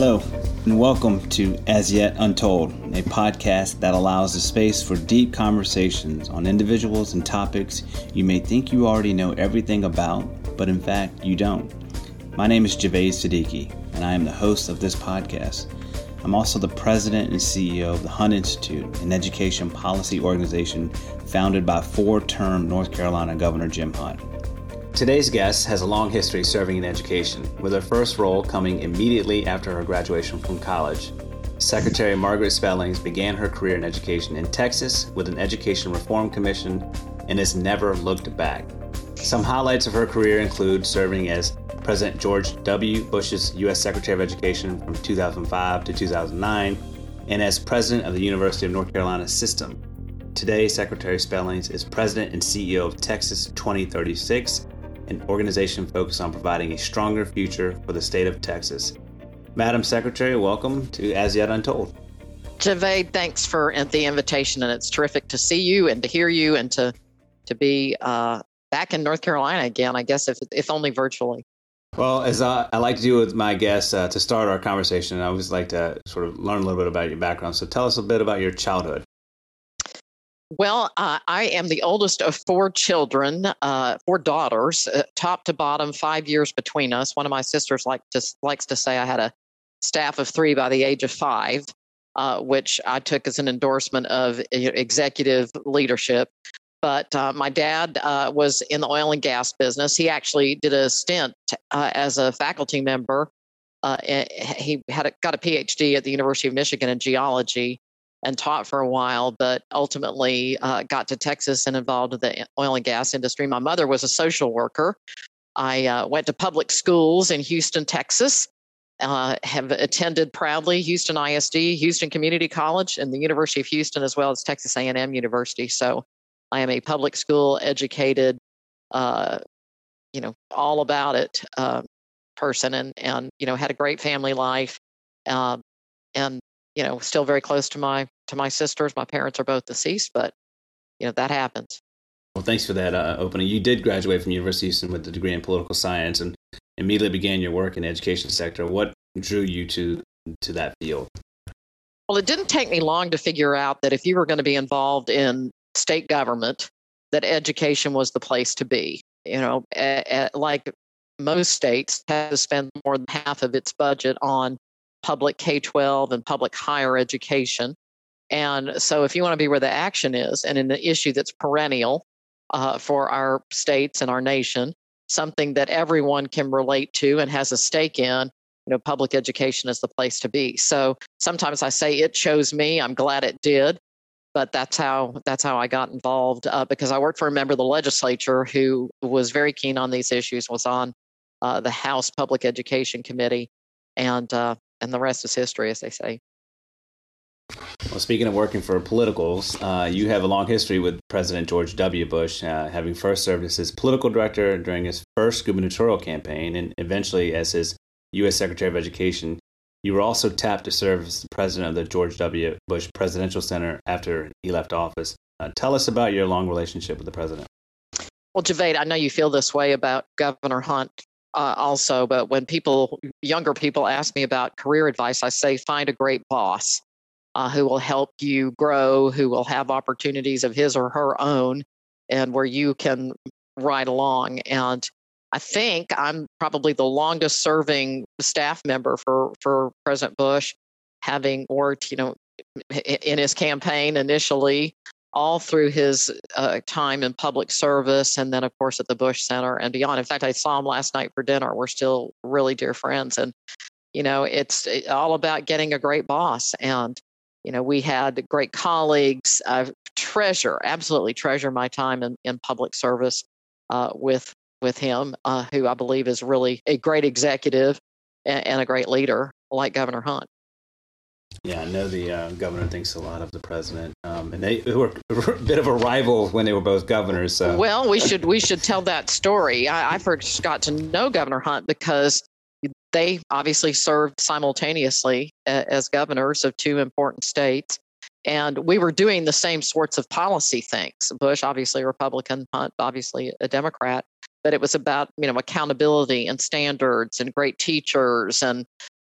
Hello, and welcome to As Yet Untold, a podcast that allows a space for deep conversations on individuals and topics you may think you already know everything about, but in fact, you don't. My name is Javaid Siddiqi, and I am the host of this podcast. I'm also the president and CEO of the Hunt Institute, an education policy organization founded by four term North Carolina Governor Jim Hunt. Today's guest has a long history serving in education, with her first role coming immediately after her graduation from college. Secretary Margaret Spellings began her career in education in Texas with an Education Reform Commission and has never looked back. Some highlights of her career include serving as President George W. Bush's U.S. Secretary of Education from 2005 to 2009 and as President of the University of North Carolina System. Today, Secretary Spellings is President and CEO of Texas 2036 an organization focused on providing a stronger future for the state of Texas. Madam Secretary, welcome to As Yet Untold. Javaid, thanks for the invitation, and it's terrific to see you and to hear you and to to be uh, back in North Carolina again. I guess if if only virtually. Well, as I, I like to do with my guests uh, to start our conversation, I always like to sort of learn a little bit about your background. So tell us a bit about your childhood. Well, uh, I am the oldest of four children, uh, four daughters, uh, top to bottom, five years between us. One of my sisters like to, likes to say I had a staff of three by the age of five, uh, which I took as an endorsement of executive leadership. But uh, my dad uh, was in the oil and gas business. He actually did a stint as a faculty member. he had a, got a PhD at the University of Michigan in geology and taught for a while, but ultimately uh, got to Texas and involved in the oil and gas industry. My mother was a social worker. I uh, went to public schools in Houston, Texas. Uh, have attended proudly Houston ISD, Houston Community College, and the University of Houston, as well as Texas A&M University. So, I am a public school educated, uh, you know, all about it uh, person, and and you know had a great family life, um, and you know, still very close to my to my sisters. My parents are both deceased, but you know that happens. Well, thanks for that uh, opening. You did graduate from University of Houston with a degree in political science, and immediately began your work in the education sector. What drew you to to that field? Well, it didn't take me long to figure out that if you were going to be involved in state government, that education was the place to be. You know, a, a, like most states, has to spend more than half of its budget on public K 12 and public higher education. And so, if you want to be where the action is and in an issue that's perennial uh, for our states and our nation, something that everyone can relate to and has a stake in, you know, public education is the place to be. So sometimes I say it chose me. I'm glad it did, but that's how that's how I got involved uh, because I worked for a member of the legislature who was very keen on these issues. Was on uh, the House Public Education Committee, and uh, and the rest is history, as they say. Well, speaking of working for politicals, uh, you have a long history with President George W. Bush, uh, having first served as his political director during his first gubernatorial campaign and eventually as his U.S. Secretary of Education. You were also tapped to serve as the president of the George W. Bush Presidential Center after he left office. Uh, tell us about your long relationship with the president. Well, Javaid, I know you feel this way about Governor Hunt uh, also, but when people, younger people, ask me about career advice, I say find a great boss uh, who will help you grow, who will have opportunities of his or her own, and where you can ride along. And I think I'm probably the longest serving staff member for, for President Bush, having worked, you know, in his campaign initially all through his uh, time in public service and then of course at the bush center and beyond. In fact i saw him last night for dinner. We're still really dear friends. And you know it's all about getting a great boss. And you know we had great colleagues. I treasure absolutely treasure my time in, in public service uh, with with him uh, who i believe is really a great executive and, and a great leader like governor hunt yeah, I know the uh, governor thinks a lot of the president, um, and they were a bit of a rival when they were both governors. So. Well, we should we should tell that story. I, I first got to know Governor Hunt because they obviously served simultaneously as governors of two important states, and we were doing the same sorts of policy things. Bush, obviously a Republican, Hunt, obviously a Democrat, but it was about you know accountability and standards and great teachers and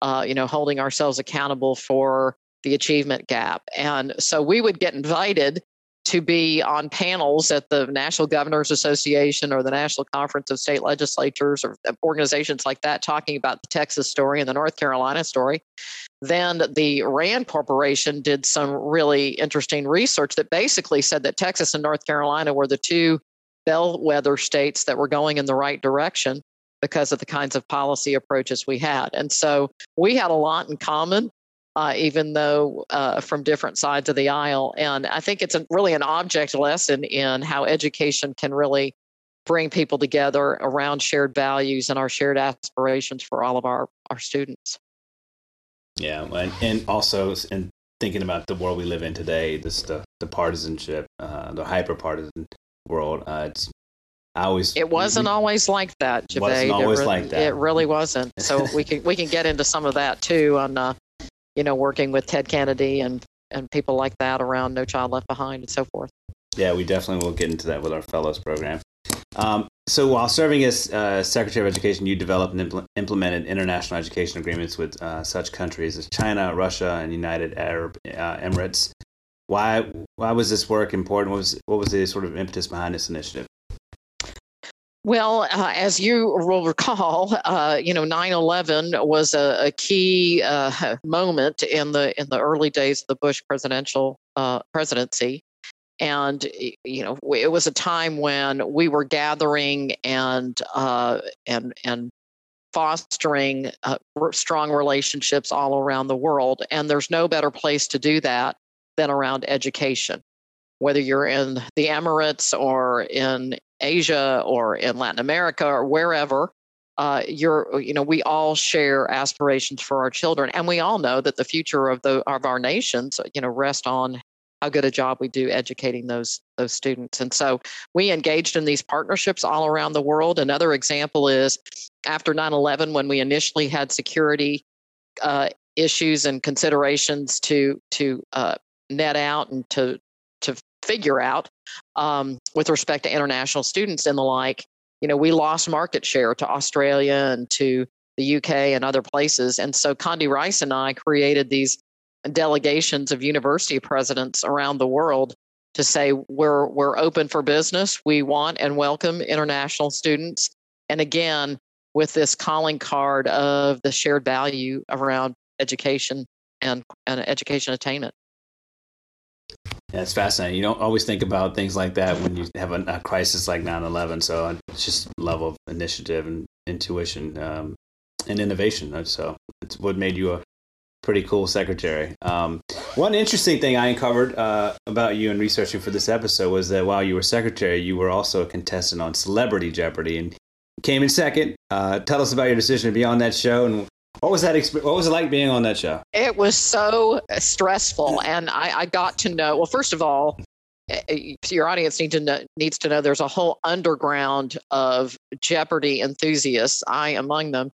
uh, you know, holding ourselves accountable for the achievement gap. And so we would get invited to be on panels at the National Governors Association or the National Conference of State Legislatures or organizations like that talking about the Texas story and the North Carolina story. Then the RAND Corporation did some really interesting research that basically said that Texas and North Carolina were the two bellwether states that were going in the right direction because of the kinds of policy approaches we had. And so we had a lot in common uh, even though uh, from different sides of the aisle. And I think it's a, really an object lesson in how education can really bring people together around shared values and our shared aspirations for all of our, our students. Yeah, and, and also in thinking about the world we live in today, this the the partisanship, uh, the hyper partisan world. Uh, it's I always it wasn't always like that. It wasn't always it, like that. It really wasn't. So we can we can get into some of that too on uh, you know, working with Ted Kennedy and and people like that around No Child Left Behind and so forth. Yeah, we definitely will get into that with our fellows program. Um, so while serving as uh, Secretary of Education, you developed and impl- implemented international education agreements with uh, such countries as China, Russia, and United Arab uh, Emirates. Why why was this work important? What was what was the sort of impetus behind this initiative? Well, uh, as you will recall, uh, you know, 9/11 was a, a key uh, moment in the in the early days of the Bush presidential uh, presidency, and you know, it was a time when we were gathering and uh, and and fostering uh, strong relationships all around the world, and there's no better place to do that than around education. Whether you're in the Emirates or in Asia or in Latin America or wherever, uh, you're you know we all share aspirations for our children, and we all know that the future of the of our nations you know rest on how good a job we do educating those those students. And so we engaged in these partnerships all around the world. Another example is after 9/11 when we initially had security uh, issues and considerations to to uh, net out and to figure out um, with respect to international students and the like. You know, we lost market share to Australia and to the UK and other places. And so Condi Rice and I created these delegations of university presidents around the world to say we're we're open for business. We want and welcome international students. And again, with this calling card of the shared value around education and, and education attainment. It's fascinating. You don't always think about things like that when you have a, a crisis like 9/11. So it's just level of initiative and intuition um, and innovation. So it's what made you a pretty cool secretary. Um, one interesting thing I uncovered uh, about you in researching for this episode was that while you were secretary, you were also a contestant on Celebrity Jeopardy and came in second. Uh, tell us about your decision to be on that show and what was that? What was it like being on that show? It was so stressful, and I, I got to know. Well, first of all, eh, eh, your audience need to know, needs to know there's a whole underground of Jeopardy enthusiasts, I among them,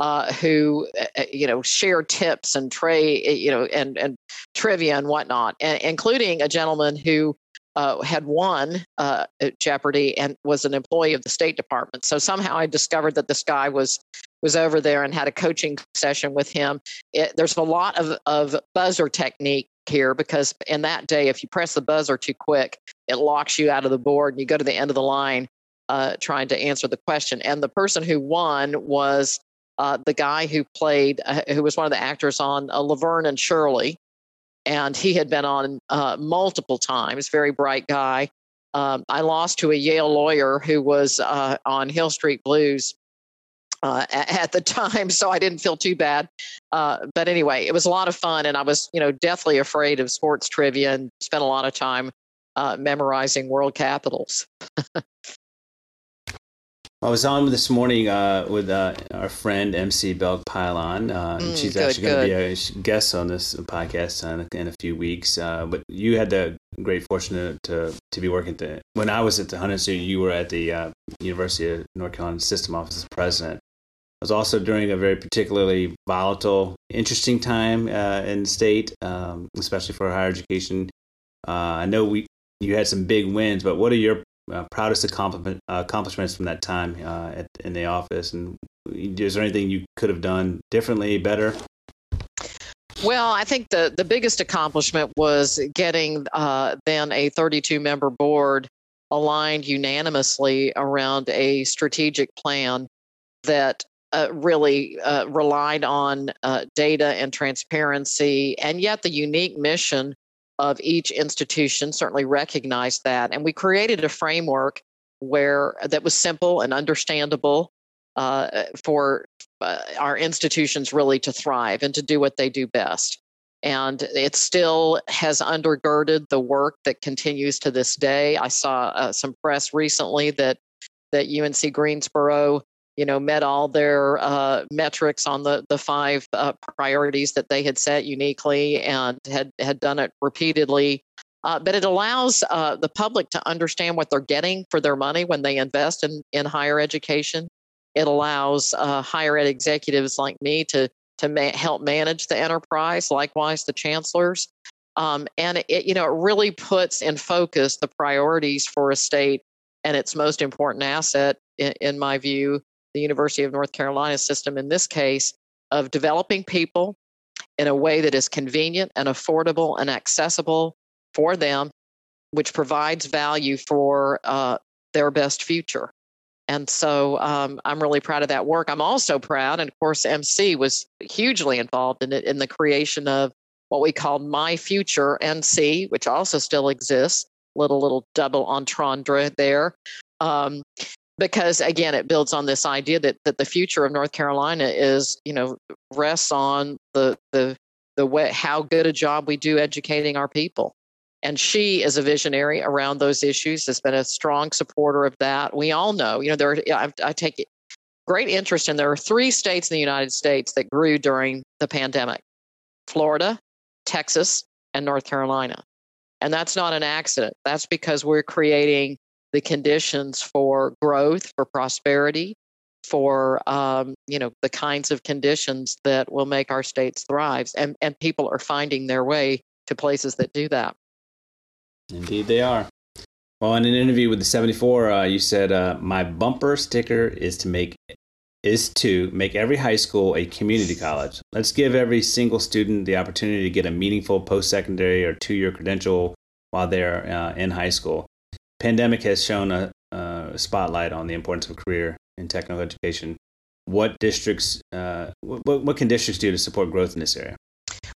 uh, who uh, you know share tips and tray, you know, and and trivia and whatnot, and, including a gentleman who uh, had won uh, Jeopardy and was an employee of the State Department. So somehow I discovered that this guy was was over there and had a coaching session with him. It, there's a lot of, of buzzer technique here because in that day, if you press the buzzer too quick, it locks you out of the board and you go to the end of the line uh, trying to answer the question. And the person who won was uh, the guy who played, uh, who was one of the actors on uh, Laverne and Shirley. And he had been on uh, multiple times, very bright guy. Um, I lost to a Yale lawyer who was uh, on Hill Street Blues uh, at the time, so I didn't feel too bad. Uh, but anyway, it was a lot of fun, and I was, you know, deathly afraid of sports trivia and spent a lot of time uh, memorizing world capitals. I was on this morning uh, with uh, our friend MC Belk Pilon. Uh, mm, she's good, actually going to be a guest on this podcast in a, in a few weeks. Uh, but you had the great fortune to, to be working at the when I was at the Hunt Institute. You were at the uh, University of North Carolina System Office as president was also during a very particularly volatile, interesting time uh, in the state, um, especially for higher education. Uh, I know we you had some big wins, but what are your uh, proudest accomplishment, accomplishments from that time uh, at, in the office, and is there anything you could have done differently, better? Well, I think the, the biggest accomplishment was getting uh, then a 32 member board aligned unanimously around a strategic plan that uh, really uh, relied on uh, data and transparency, and yet the unique mission of each institution certainly recognized that. And we created a framework where that was simple and understandable uh, for uh, our institutions really to thrive and to do what they do best. And it still has undergirded the work that continues to this day. I saw uh, some press recently that that UNC Greensboro, you know, met all their uh, metrics on the the five uh, priorities that they had set uniquely and had had done it repeatedly. Uh, but it allows uh, the public to understand what they're getting for their money when they invest in in higher education. It allows uh, higher ed executives like me to to ma- help manage the enterprise. Likewise, the chancellors, um, and it you know it really puts in focus the priorities for a state and its most important asset, in, in my view, the University of North Carolina system. In this case, of developing people in a way that is convenient and affordable and accessible for them, which provides value for uh, their best future. And so um, I'm really proud of that work. I'm also proud, and of course, MC was hugely involved in it in the creation of what we called My Future NC, which also still exists. Little little double entendre there, um, because again, it builds on this idea that that the future of North Carolina is, you know, rests on the the the way how good a job we do educating our people. And she is a visionary around those issues, has been a strong supporter of that. We all know, you know, there I, I take great interest in there are three states in the United States that grew during the pandemic Florida, Texas, and North Carolina. And that's not an accident. That's because we're creating the conditions for growth, for prosperity, for um, you know the kinds of conditions that will make our states thrive. And and people are finding their way to places that do that. Indeed, they are. Well, in an interview with the 74, uh, you said uh, my bumper sticker is to make is to make every high school a community college. Let's give every single student the opportunity to get a meaningful post-secondary or two-year credential while they're uh, in high school. Pandemic has shown a, a, spotlight on the importance of career in technical education. What districts, uh, what, what can districts do to support growth in this area?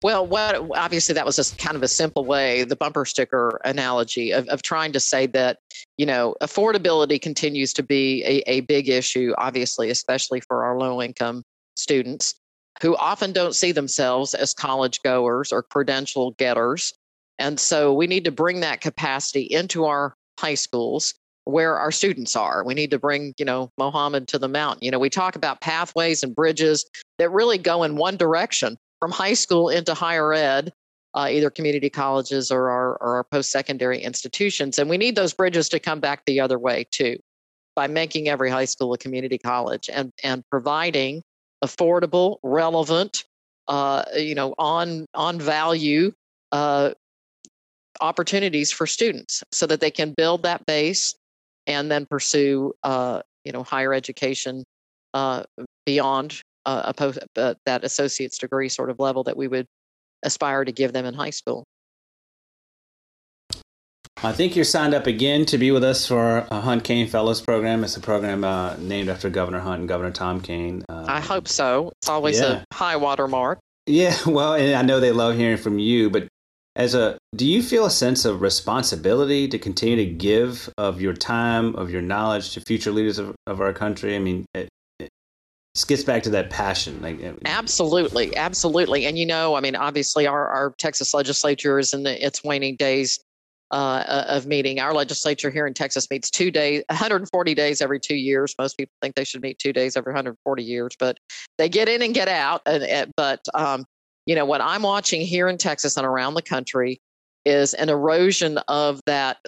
Well, what obviously that was just kind of a simple way, the bumper sticker analogy of, of trying to say that, you know, affordability continues to be a, a big issue, obviously, especially for our low income students who often don't see themselves as college goers or credential getters. And so we need to bring that capacity into our high schools where our students are. We need to bring, you know, Mohammed to the mountain. You know, we talk about pathways and bridges that really go in one direction from high school into higher ed, uh, either community colleges or our, or our post secondary institutions. And we need those bridges to come back the other way too, by making every high school a community college and, and providing affordable, relevant, uh, you know, on, on value uh, opportunities for students so that they can build that base and then pursue, uh, you know, higher education uh, beyond uh, a post, uh, that associate's degree sort of level that we would aspire to give them in high school. I think you're signed up again to be with us for a Hunt Kean Fellows program. It's a program uh, named after Governor Hunt and Governor Tom Kean. Uh, I hope so. It's always yeah. a high water mark. Yeah, well, and I know they love hearing from you, but as a do you feel a sense of responsibility to continue to give of your time, of your knowledge to future leaders of, of our country? I mean, this gets back to that passion absolutely absolutely. And you know i mean obviously our, our texas legislature is in the, its waning days uh, uh, of meeting. Our legislature here in texas meets two days 140 days every two years. Most people think they should meet two days every 140 years but they get in and get out and, and but um, you know what i'm watching here in texas and around the country is an erosion of that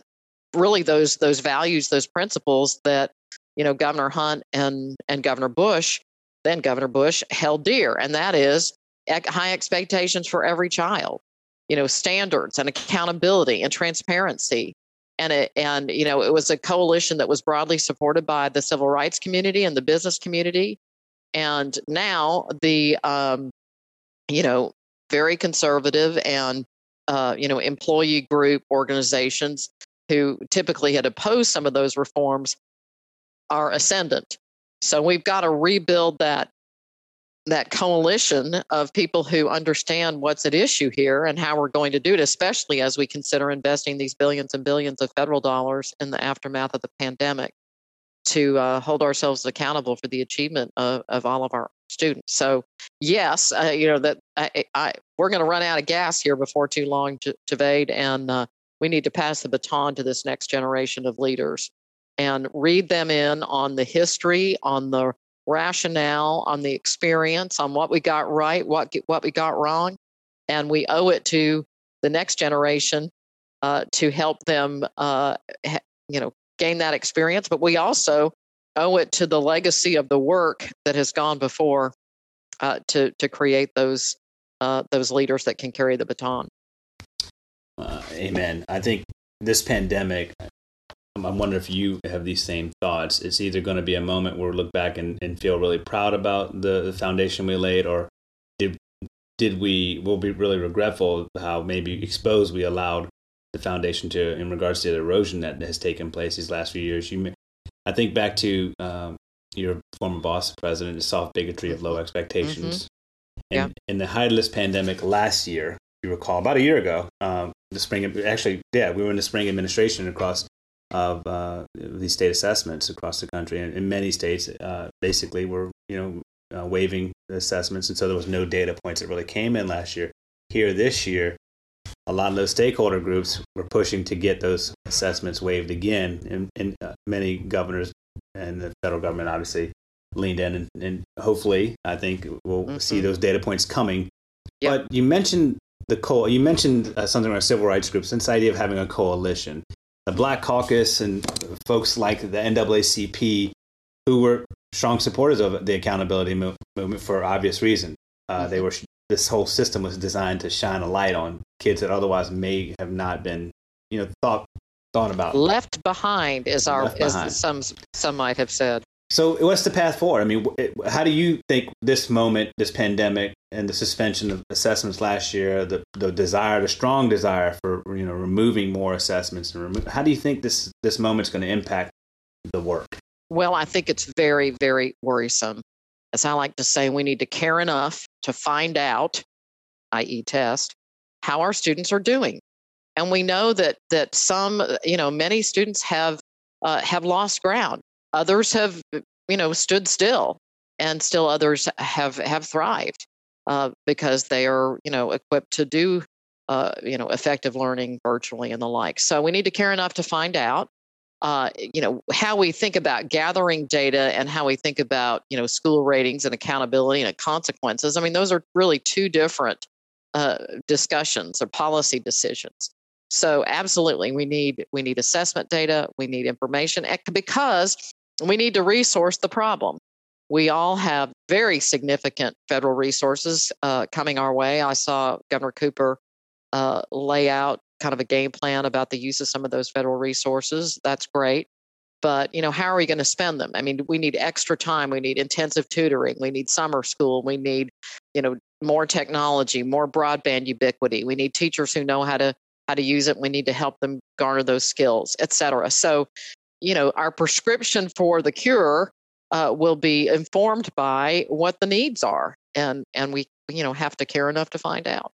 really those those values those principles that you know governor hunt and and governor bush then Governor Bush held dear, and that is high expectations for every child, you know, standards and accountability and transparency. And it, and you know, it was a coalition that was broadly supported by the civil rights community and the business community. And now the, um, you know, very conservative and, uh, you know, employee group organizations who typically had opposed some of those reforms are ascendant. So we've got to rebuild that that coalition of people who understand what's at issue here and how we're going to do it, especially as we consider investing these billions and billions of federal dollars in the aftermath of the pandemic to uh, hold ourselves accountable for the achievement of, of all of our students. So, yes, uh, you know that I, I, we're going to run out of gas here before too long, Javaid, and uh, we need to pass the baton to this next generation of leaders and read them in on the history, on the rationale, on the experience, on what we got right, what what we got wrong, and we owe it to the next generation uh, to help them, uh, ha- you know, gain that experience. But we also owe it to the legacy of the work that has gone before uh, to to create those uh, those leaders that can carry the baton. Uh, amen. I think this pandemic I'm wondering if you have these same thoughts. It's either going to be a moment where we look back and, and feel really proud about the, the foundation we laid, or did did we will be really regretful how maybe exposed we allowed the foundation to in regards to the erosion that has taken place these last few years. You, I think back to um, your former boss, president, the soft bigotry of low mm-hmm. expectations. Mm-hmm. And yeah. in the height of this pandemic last year, you recall, about a year ago, um, the spring, actually, yeah, we were in the spring administration across of uh, these state assessments across the country. And in many states, uh, basically, were you know uh, waiving assessments, and so there was no data points that really came in last year. Here this year, a lot of those stakeholder groups were pushing to get those assessments waived again, and, and uh, many governors and the federal government obviously leaned in, and, and hopefully, I think we'll mm-hmm. see those data points coming. Yep. But you mentioned the co- you mentioned uh, something about civil rights groups, and this idea of having a coalition the Black Caucus and folks like the NAACP, who were strong supporters of the accountability movement for obvious reason. Uh, mm-hmm. They were this whole system was designed to shine a light on kids that otherwise may have not been, you know, thought thought about. Left behind, as our behind. as some some might have said. So, what's the path forward? I mean, how do you think this moment, this pandemic, and the suspension of assessments last year, the the desire, the strong desire for you know removing more assessments, and remo- how do you think this this moment's going to impact the work? Well, I think it's very, very worrisome. As I like to say, we need to care enough to find out, i.e., test, how our students are doing. And we know that that some, you know, many students have uh, have lost ground Others have, you know, stood still, and still others have have thrived uh, because they are, you know, equipped to do, uh, you know, effective learning virtually and the like. So we need to care enough to find out. Uh, you know how we think about gathering data and how we think about you know school ratings and accountability and consequences. I mean, those are really two different uh, discussions or policy decisions. So absolutely, we need we need assessment data, we need information because we need to resource the problem. We all have very significant federal resources uh, coming our way. I saw Governor Cooper uh, lay out kind of a game plan about the use of some of those federal resources. That's great. But you know, how are we going to spend them? I mean, we need extra time. We need intensive tutoring. We need summer school. We need, you know, more technology, more broadband ubiquity. We need teachers who know how to how to use it. We need to help them garner those skills, et cetera. So you know, our prescription for the cure uh, will be informed by what the needs are, and and we you know have to care enough to find out.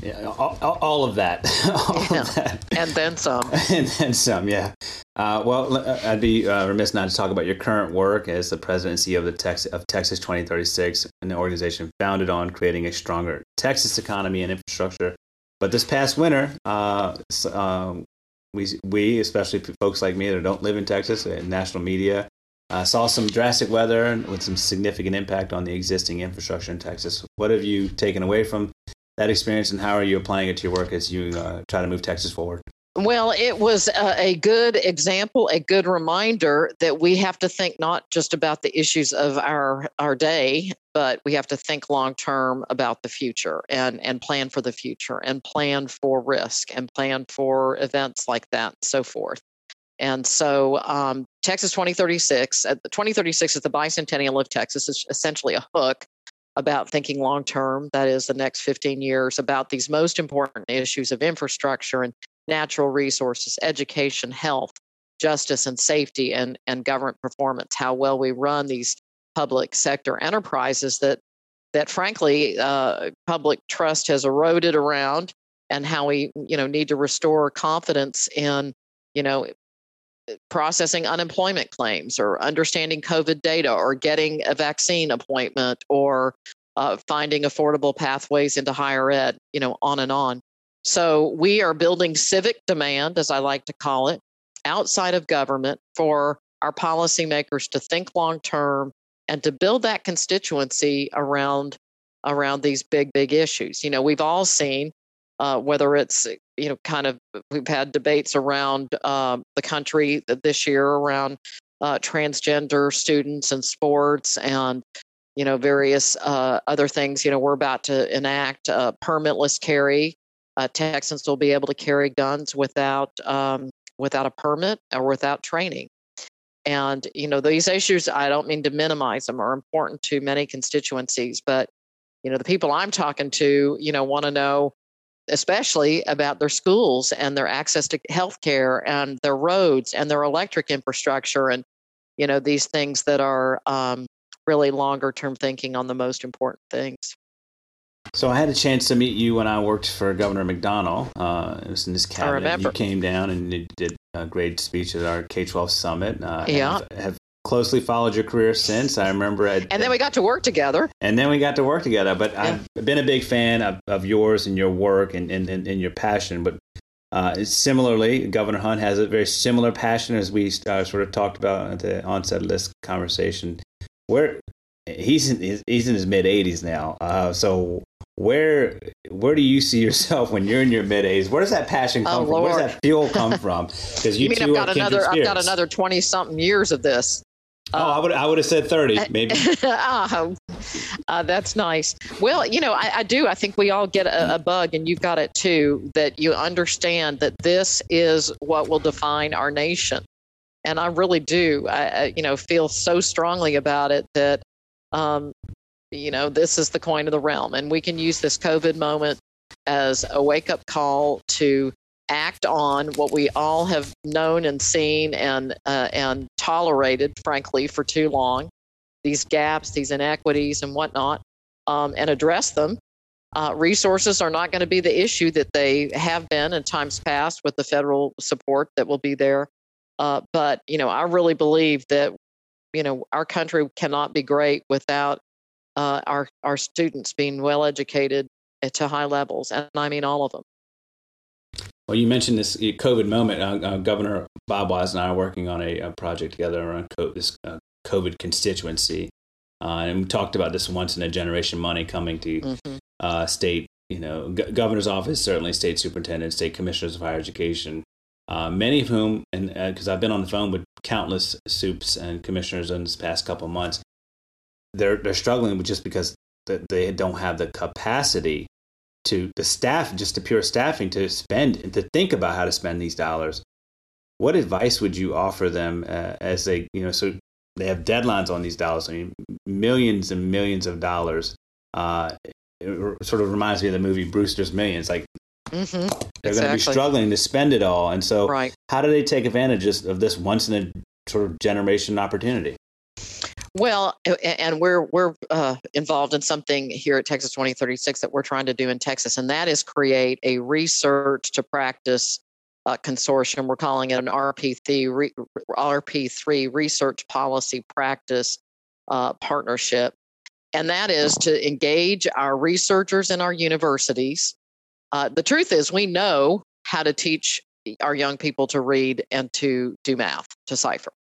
Yeah, all, all of that, all yeah. Of that. and then some, and then some. Yeah. Uh, well, uh, I'd be uh, remiss not to talk about your current work as the president and CEO of the Texas of Texas 2036, an organization founded on creating a stronger Texas economy and infrastructure. But this past winter, uh, um, we we especially folks like me that don't live in Texas and uh, national media uh, saw some drastic weather with some significant impact on the existing infrastructure in Texas. What have you taken away from that experience, and how are you applying it to your work as you uh, try to move Texas forward? Well, it was a, a, good example, a good reminder that we have to think not just about the issues of our our day, but we have to think long term about the future and and plan for the future and plan for risk and plan for events like that and so forth. And so um, Texas 2036, uh, 2036 is the bicentennial of Texas. It's essentially a hook about thinking long term, that is the next 15 years, about these most important issues of infrastructure and natural resources, education, health, justice and safety, and, and government performance, how well we run these public sector enterprises that that frankly uh, public trust has eroded around and how we you know need to restore confidence in you know processing unemployment claims or understanding covid data or getting a vaccine appointment or uh, finding affordable pathways into higher ed you know on and on. So we are building civic demand as i like to call it outside of government for our policymakers to think long term and to build that constituency around around these big big issues. You know we've all seen uh, whether it's you know kind of we've had debates around uh, the country this year around uh, transgender students and sports and you know various uh, other things. You know we're about to enact uh, permitless carry. Uh, texans will be able to carry guns without um, without a permit or without training. And you know these issues i don't mean to minimize them are important to many constituencies but you know the people i'm talking to you know want to know especially about their schools and their access to health care and their roads and their electric infrastructure and you know these things that are um, really longer term thinking on the most important things so I had a chance to meet you when I worked for Governor McDonnell. Uh, it was in this cabinet. You came down and did a great speech at our K-12 summit. Uh, yeah. Have, have, closely followed your career since. I remember. At, and then we got to work together. And then we got to work together. But yeah. I've been a big fan of, of yours and your work and, and, and, and your passion. But uh, similarly, Governor Hunt has a very similar passion as we uh, sort of talked about at the onset of this conversation. Where he's in, he's in his mid 80s now. Uh, so where where do you see yourself when you're in your mid 80s? Where does that passion come oh, from? Where does that fuel come from? Because you, you mean I've got another I've got another 20 something years of this. Oh, uh, I would I would have said 30 maybe. uh, uh, that's nice. Well, you know, I, I do. I think we all get a, a, bug, and you've got it too. That you understand that this is what will define our nation, and I really do. I, I you know feel so strongly about it that um, you know, this is the coin of the realm. And we can use this COVID moment as a wake up call to act on what we all have known and seen and, uh, and tolerated, frankly, for too long these gaps, these inequities, and whatnot, um, and address them. Uh, resources are not going to be the issue that they have been in times past with the federal support that will be there. Uh, but you know, I really believe that you know our country cannot be great without uh, our our students being well educated to high levels, and I mean all of them. Well, you mentioned this COVID moment. Uh, uh, Governor Bob Wise and I are working on a, a project together around co- this uh, COVID constituency, uh, and we talked about this once in a generation money coming to mm-hmm. Uh, state, you know, g- governor's office, certainly state superintendent, state commissioners of higher education, uh, many of whom, and because I've been on the phone with countless soups and commissioners in this past couple months, they're they're struggling just because they don't have the capacity to the staff, just the pure staffing to spend to think about how to spend these dollars. What advice would you offer them uh, as they, you know, so they have deadlines on these dollars? I mean, millions and millions of dollars. Uh, it sort of reminds me of the movie Brewster's Millions. Like mm-hmm. they're exactly. going to be struggling to spend it all, and so right. how do they take advantage of this once in a sort of generation opportunity? Well, and we're we're uh, involved in something here at Texas 2036 that we're trying to do in Texas, and that is create a research to practice uh, consortium. We're calling it an RP3 RP3 Research Policy Practice uh, Partnership, and that is to engage our researchers in our universities. Uh, the truth is, we know how to teach our young people to read and to do math, to cipher.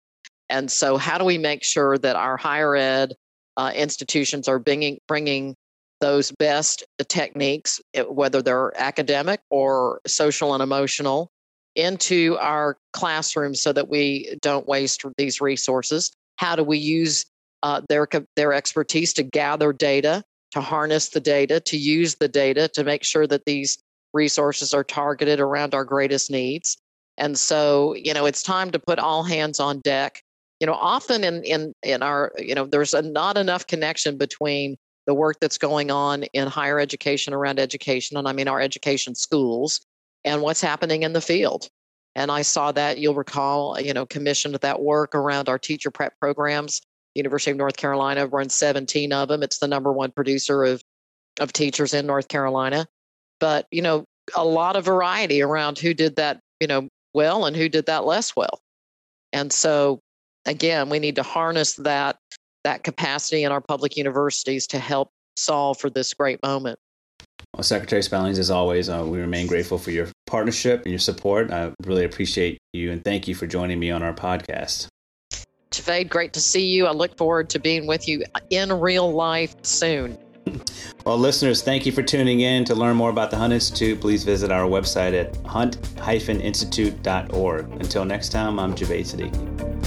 And so, how do we make sure that our higher ed uh, institutions are bringing, bringing those best techniques, eh, whether they're academic or social and emotional, into our classrooms so that we don't waste these resources? How do we use uh, their, their expertise to gather data, to harness the data, to use the data to make sure that these resources are targeted around our greatest needs? And so, you know, it's time to put all hands on deck. You know, often in in in our, you know, there's a, not enough connection between the work that's going on in higher education around education, and I mean our education schools, and what's happening in the field. And I saw that you'll recall, you know, commissioned that work around our teacher prep programs. University of North Carolina runs 17 of them. It's the number one producer of of teachers in North Carolina. But, you know, a lot of variety around who did that, you know, well and who did that less well. And so again, we need to harness that that capacity in our public universities to help solve for this great moment. Well, Secretary Spellings, as always, uh, we remain grateful for your partnership and your support. I really appreciate you and thank you for joining me on our podcast. Javaid, great to see you. I look forward to being with you in real life soon. Well, listeners, thank you for tuning in. To learn more about the Hunt Institute, please visit our website at hunt-institute.org. Until next time, I'm Javaid Siddiqi.